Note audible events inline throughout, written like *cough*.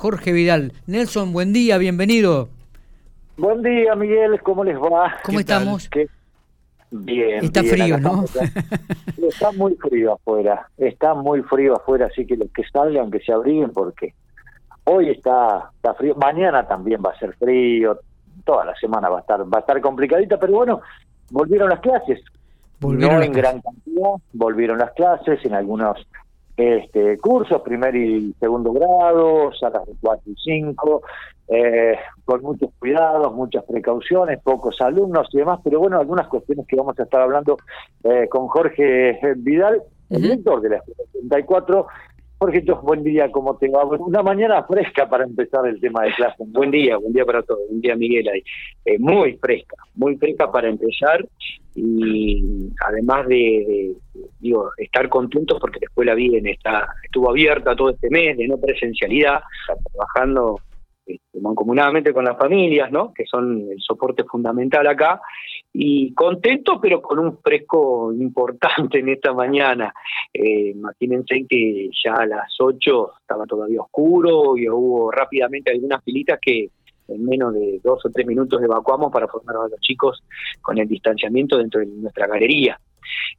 Jorge Vidal. Nelson, buen día, bienvenido. Buen día, Miguel, ¿cómo les va? ¿Cómo estamos? Bien. Está frío, ¿no? *laughs* está muy frío afuera, está muy frío afuera, así que los que salgan, que se abriguen, porque hoy está, está frío, mañana también va a ser frío, toda la semana va a estar, va a estar complicadita, pero bueno, volvieron las clases. Volvieron no en gran cantidad, volvieron las clases en algunos este, cursos, primer y segundo grado, salas de 4 y 5, eh, con muchos cuidados, muchas precauciones, pocos alumnos y demás, pero bueno, algunas cuestiones que vamos a estar hablando eh, con Jorge Vidal, el director de la Escuela 34, Jorge, buen día, ¿cómo te? Una mañana fresca para empezar el tema de clase. Buen día, buen día para todos. Buen día, Miguel. Eh, muy fresca, muy fresca para empezar y además de, digo, estar contentos porque la escuela bien está estuvo abierta todo este mes de no presencialidad, trabajando este, mancomunadamente con las familias, ¿no? que son el soporte fundamental acá, y contento, pero con un fresco importante en esta mañana. Eh, imagínense que ya a las 8 estaba todavía oscuro y hubo rápidamente algunas filitas que en menos de dos o tres minutos evacuamos para formar a los chicos con el distanciamiento dentro de nuestra galería.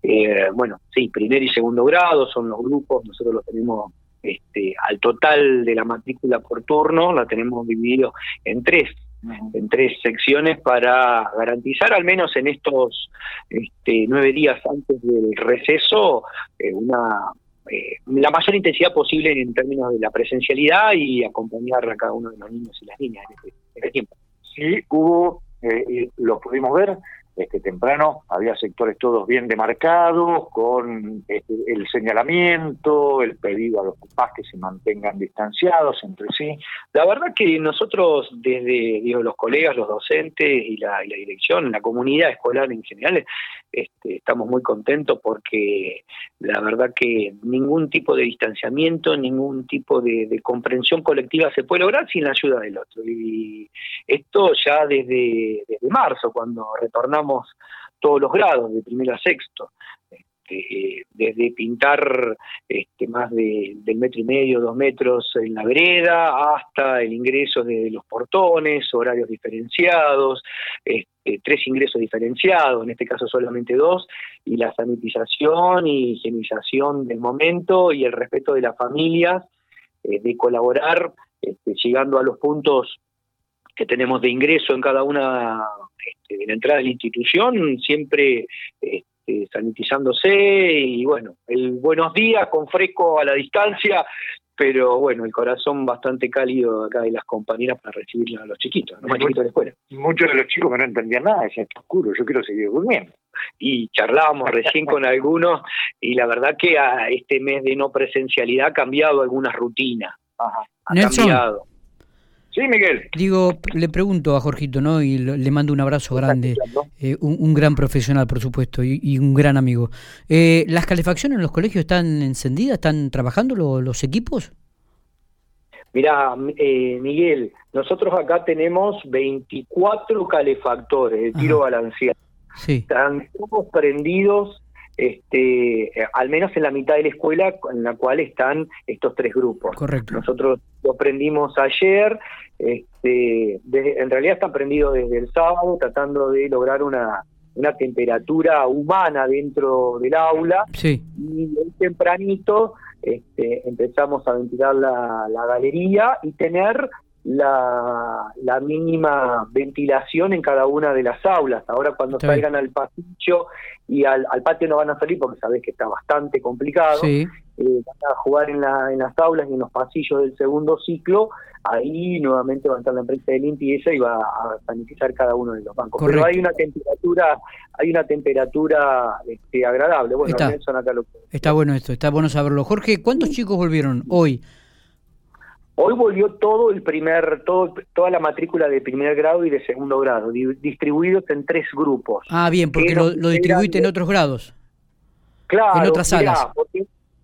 Eh, bueno, sí, primer y segundo grado son los grupos, nosotros los tenemos este, al total de la matrícula por turno, la tenemos dividido en tres en tres secciones para garantizar al menos en estos este, nueve días antes del receso eh, una eh, la mayor intensidad posible en términos de la presencialidad y acompañar a cada uno de los niños y las niñas en este, este tiempo. Sí, hubo, eh, lo pudimos ver, este, temprano, había sectores todos bien demarcados, con este, el señalamiento, el pedido a los papás que se mantengan distanciados entre sí. La verdad que nosotros desde los colegas, los docentes y la, dirección, la comunidad escolar en general, este, estamos muy contentos porque la verdad que ningún tipo de distanciamiento, ningún tipo de, comprensión colectiva se puede lograr sin la ayuda del otro. Y esto ya desde marzo, cuando retornamos todos los grados, de primero a sexto. Este, desde pintar este, más de, del metro y medio, dos metros en la vereda, hasta el ingreso de los portones, horarios diferenciados, este, tres ingresos diferenciados, en este caso solamente dos, y la sanitización y higienización del momento y el respeto de las familias, eh, de colaborar, llegando a los puntos que tenemos de ingreso en cada una este, de la entrada de la institución, siempre este, sanitizándose y bueno, el buenos días con fresco a la distancia, pero bueno, el corazón bastante cálido acá de las compañeras para recibir a los chiquitos, los más chiquitos de la escuela. Muchos de los chicos que no entendían nada, decían, está oscuro, yo quiero seguir durmiendo. Y charlábamos recién con algunos y la verdad que a este mes de no presencialidad ha cambiado algunas rutinas. Ha cambiado. Sí, Miguel. Digo, le pregunto a Jorgito, ¿no? Y le mando un abrazo grande. Eh, un, gran profesional, por supuesto, y, un gran amigo. Eh, ¿Las calefacciones en los colegios están encendidas? ¿Están trabajando los equipos? Mira, eh, Miguel, nosotros acá tenemos 24 calefactores de tiro balanceado. Sí. Están todos prendidos este, eh, al menos en la mitad de la escuela en la cual están estos tres grupos. Correcto. Nosotros lo aprendimos ayer, este, en realidad están prendidos desde el sábado tratando de lograr una, una temperatura humana dentro del aula sí. y tempranito este, empezamos a ventilar la, la galería y tener la, la, mínima ventilación en cada una de las aulas. Ahora cuando salgan al pasillo y al, patio no van a salir porque sabés que está bastante complicado. Eh, van a jugar en, la, en las aulas y en los pasillos del segundo ciclo. Ahí nuevamente va a estar la empresa de limpieza y va a sanitizar cada uno de los bancos. Pero hay una temperatura, hay una temperatura este, agradable. Bueno, está, acá lo... está bueno esto, está bueno saberlo. Jorge, ¿cuántos chicos volvieron hoy? Hoy volvió todo el primer, todo, toda la matrícula de primer grado y de segundo grado, distribuidos en tres grupos. Ah, bien, porque lo, lo, distribuiste en otros grados. Claro. En otras salas.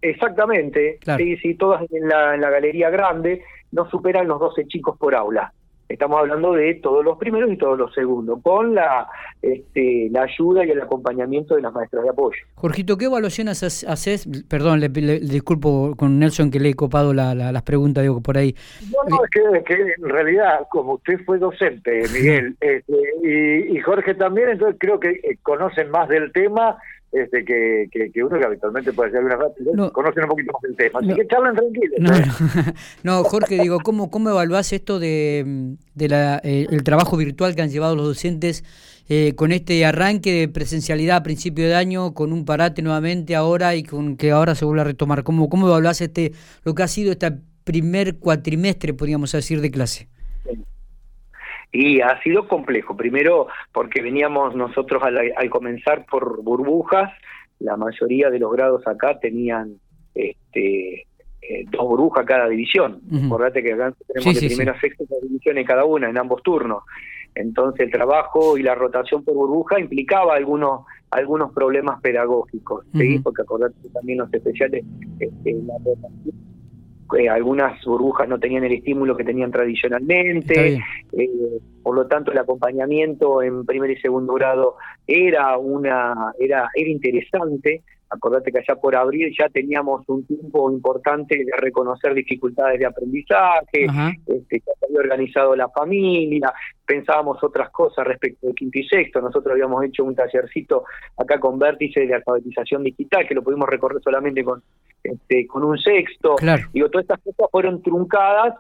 exactamente. Sí, sí, todas en la, en la galería grande no superan los 12 chicos por aula. Estamos hablando de todos los primeros y todos los segundos, con la, este, la ayuda y el acompañamiento de las maestras de apoyo. Jorgito, ¿qué evaluación haces? Perdón, le, disculpo con Nelson que le he copado la, las preguntas, digo, por ahí. No, no, es que, en realidad, como usted fue docente, *laughs* Miguel, este, y, y Jorge también, entonces creo que eh, conocen más del tema este, que, que, uno que habitualmente puede hacer algunas no, conocen un poquito más el tema. Así que charlan tranquilos. *laughs* No, Jorge, digo, ¿cómo, cómo evaluás esto de, de la, eh, el trabajo virtual que han llevado los docentes eh, con este arranque de presencialidad a principio de año, con un parate nuevamente ahora y con que ahora se vuelve a retomar? ¿Cómo, cómo evaluás este, lo que ha sido este primer cuatrimestre, podríamos decir, de clase? Y ha sido complejo, primero porque veníamos nosotros al, comenzar por burbujas, la mayoría de los grados acá tenían este, eh, dos burbujas cada división. Acordate que acá tenemos de primera a sexta divisiones cada una, en ambos turnos. Entonces el trabajo y la rotación por burbuja implicaba algunos algunos problemas pedagógicos, porque acordate que también los especiales, este, la rotación eh, algunas burbujas no tenían el estímulo que tenían tradicionalmente, eh, por lo tanto el acompañamiento en primer y segundo grado era una era era interesante. Acordate que allá por abril ya teníamos un tiempo importante de reconocer dificultades de aprendizaje, este, ya se había organizado la familia, pensábamos otras cosas respecto de quinto y sexto. Nosotros habíamos hecho un tallercito acá con vértice de alfabetización digital, que lo pudimos recorrer solamente con este, con un sexto. Digo, todas estas cosas fueron truncadas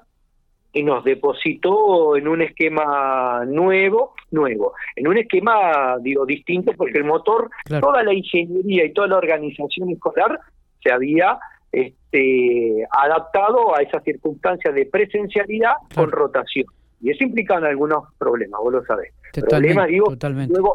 y nos depositó en un esquema nuevo, nuevo, en un esquema, digo, distinto, porque el motor, toda la ingeniería y toda la organización escolar se había este, adaptado a esas circunstancias de presencialidad con rotación. Y eso implica algunos problemas, vos lo sabés. problemas, digo,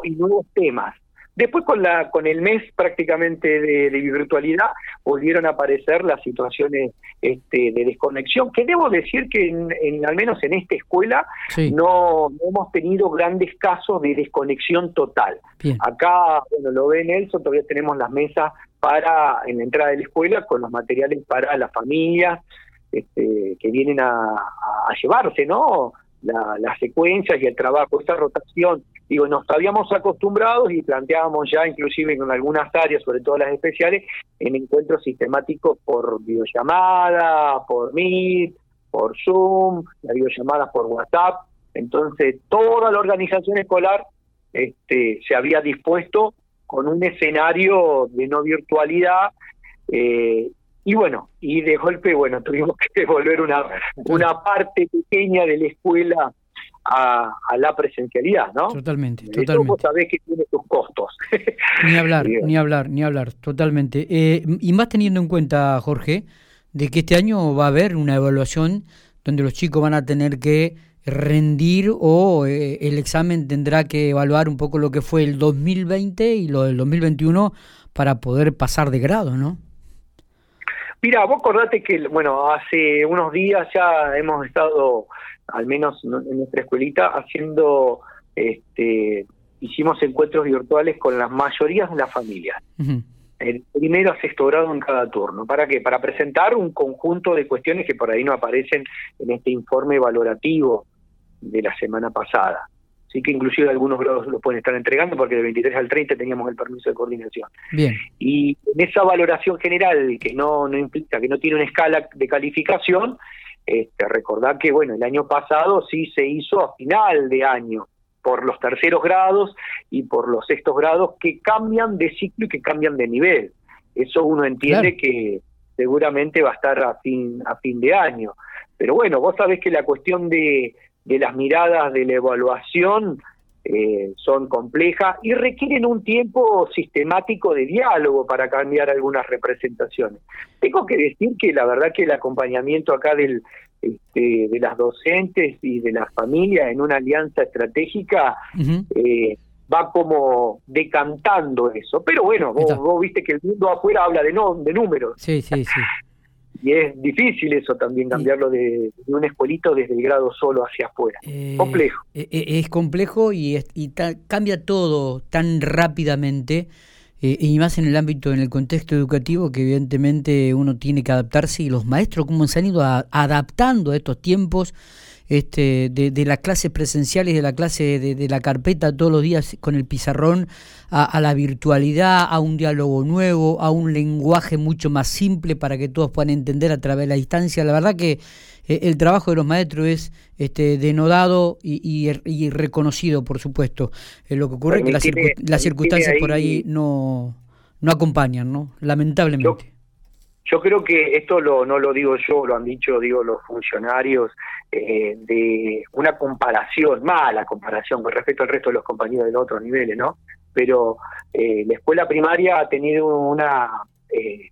y nuevos temas. Después con la con el mes prácticamente de, virtualidad volvieron a aparecer las situaciones este, de desconexión, que debo decir que en, al menos en esta escuela no, hemos tenido grandes casos de desconexión total. Acá, bueno, lo ve Nelson, todavía tenemos las mesas para en la entrada de la escuela con los materiales para las familias este, que vienen a, a llevarse, ¿no? Las secuencias y el trabajo, esta rotación. Digo, nos habíamos acostumbrado y planteábamos ya, inclusive en algunas áreas, sobre todo las especiales, en encuentros sistemáticos por videollamada, por Meet, por Zoom, las videollamadas por WhatsApp. Entonces, toda la organización escolar este, se había dispuesto con un escenario de no virtualidad eh, y bueno, y de golpe, bueno, *laughs* tuvimos que devolver una, una parte pequeña de la escuela a, la presencialidad, ¿no? Totalmente, totalmente. vos sabés que tiene sus costos. Ni hablar, *laughs* ni hablar, ni hablar, totalmente. Eh, y más teniendo en cuenta, Jorge, de que este año va a haber una evaluación donde los chicos van a tener que rendir o eh, el examen tendrá que evaluar un poco lo que fue el 2020 y lo del 2021 para poder pasar de grado, ¿no? Mira, vos acordate que, bueno, hace unos días ya hemos estado, al menos en nuestra escuelita, haciendo, este, hicimos encuentros virtuales con las mayorías de las familias. El primero a sexto grado en cada turno. ¿Para qué? Para presentar un conjunto de cuestiones que por ahí no aparecen en este informe valorativo de la semana pasada. Así que inclusive algunos grados los pueden estar entregando porque de 23 al 30 teníamos el permiso de coordinación. Bien. Y en esa valoración general que no, no implica, que no tiene una escala de calificación, este, recordar que bueno, el año pasado sí se hizo a final de año por los terceros grados y por los sextos grados que cambian de ciclo y que cambian de nivel. Eso uno entiende que seguramente va a estar a fin, a fin de año. Pero bueno, vos sabés que la cuestión de, de las miradas de la evaluación eh, son complejas y requieren un tiempo sistemático de diálogo para cambiar algunas representaciones. Tengo que decir que la verdad que el acompañamiento acá del, este, de las docentes y de las familias en una alianza estratégica eh, va como decantando eso. Pero bueno, vos, vos, viste que el mundo afuera habla de, no, de números. Sí, sí, sí y es difícil eso también, cambiarlo de, un escuelito desde el grado solo hacia afuera. Eh, complejo. Eh, eh, es complejo y, y cambia todo tan rápidamente. Eh, y más en el ámbito, en el contexto educativo, que evidentemente uno tiene que adaptarse y los maestros cómo se han ido adaptando a estos tiempos este, de, de las clases presenciales, de la clase de, la carpeta todos los días con el pizarrón, a, la virtualidad, a un diálogo nuevo, a un lenguaje mucho más simple para que todos puedan entender a través de la distancia. La verdad que eh, el trabajo de los maestros es este, denodado y, y, reconocido, por supuesto. Eh, lo que ocurre es que las, circunstancias por ahí no, no acompañan, ¿no? Lamentablemente. Yo creo que esto lo, no lo digo yo, lo han dicho digo los funcionarios, eh, de una comparación, mala comparación con respecto al resto de los compañeros de otros niveles, ¿no? Pero eh, la escuela primaria ha tenido una eh,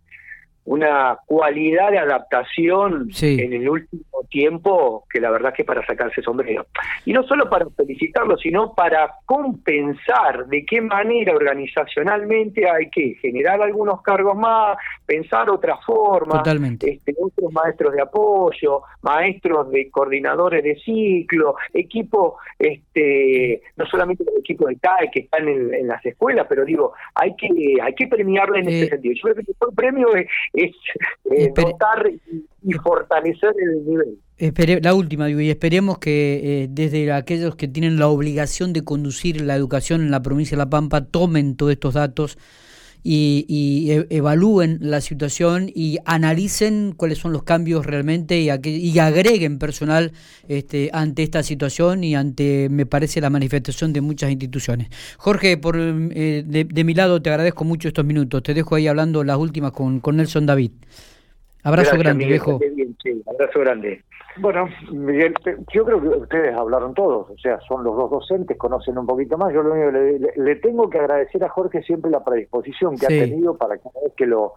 una cualidad de adaptación en el último tiempo que la verdad que para sacarse sombrero. Y no solo para felicitarlo, sino para compensar de qué manera organizacionalmente hay que generar algunos cargos más, pensar otras formas, este, otros maestros de apoyo, maestros de coordinadores de ciclo, equipo, este, no solamente los equipos de TAE que están en, las escuelas, pero digo, hay que, hay que premiarle en ese eh, sentido. Yo creo que el premio es es eh, notar y, fortalecer el nivel. la última, y esperemos que eh, desde aquellos que tienen la obligación de conducir la educación en la provincia de La Pampa tomen todos estos datos y, e, evalúen la situación y analicen cuáles son los cambios realmente y, y agreguen personal este, ante esta situación y ante, me parece, la manifestación de muchas instituciones. Jorge, por eh, de, mi lado te agradezco mucho estos minutos. Te dejo ahí hablando las últimas con, con Nelson David. Abrazo grande, viejo. abrazo grande. Bueno, Miguel, yo creo que ustedes hablaron todos, o sea, son los dos docentes, conocen un poquito más. Yo lo único que le, tengo que agradecer a Jorge siempre la predisposición que ha tenido para cada vez que lo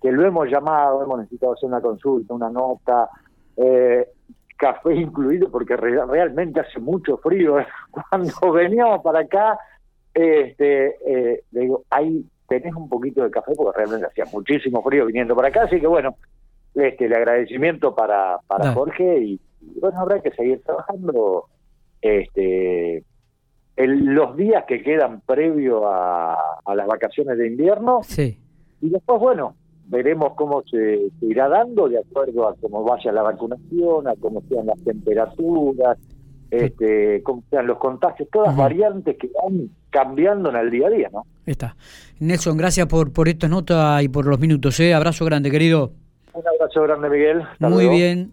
que lo hemos llamado, hemos necesitado hacer una consulta, una nota, eh, café incluido, porque realmente hace mucho frío. *laughs* Cuando veníamos para acá, este, eh, le digo, ahí tenés un poquito de café, porque realmente hacía muchísimo frío viniendo para acá, así que bueno, este, el agradecimiento para, para Jorge y, bueno, habrá que seguir trabajando este los días que quedan previo a, las vacaciones de invierno sí. y después, bueno, veremos cómo se, irá dando de acuerdo a cómo vaya la vacunación, a cómo sean las temperaturas, este, cómo sean los contagios, todas variantes que van cambiando en el día a día, ¿no? Está. Nelson, gracias por, por esta nota y por los minutos. ¿eh? Abrazo grande, querido. Un abrazo grande, Miguel. Muy bien.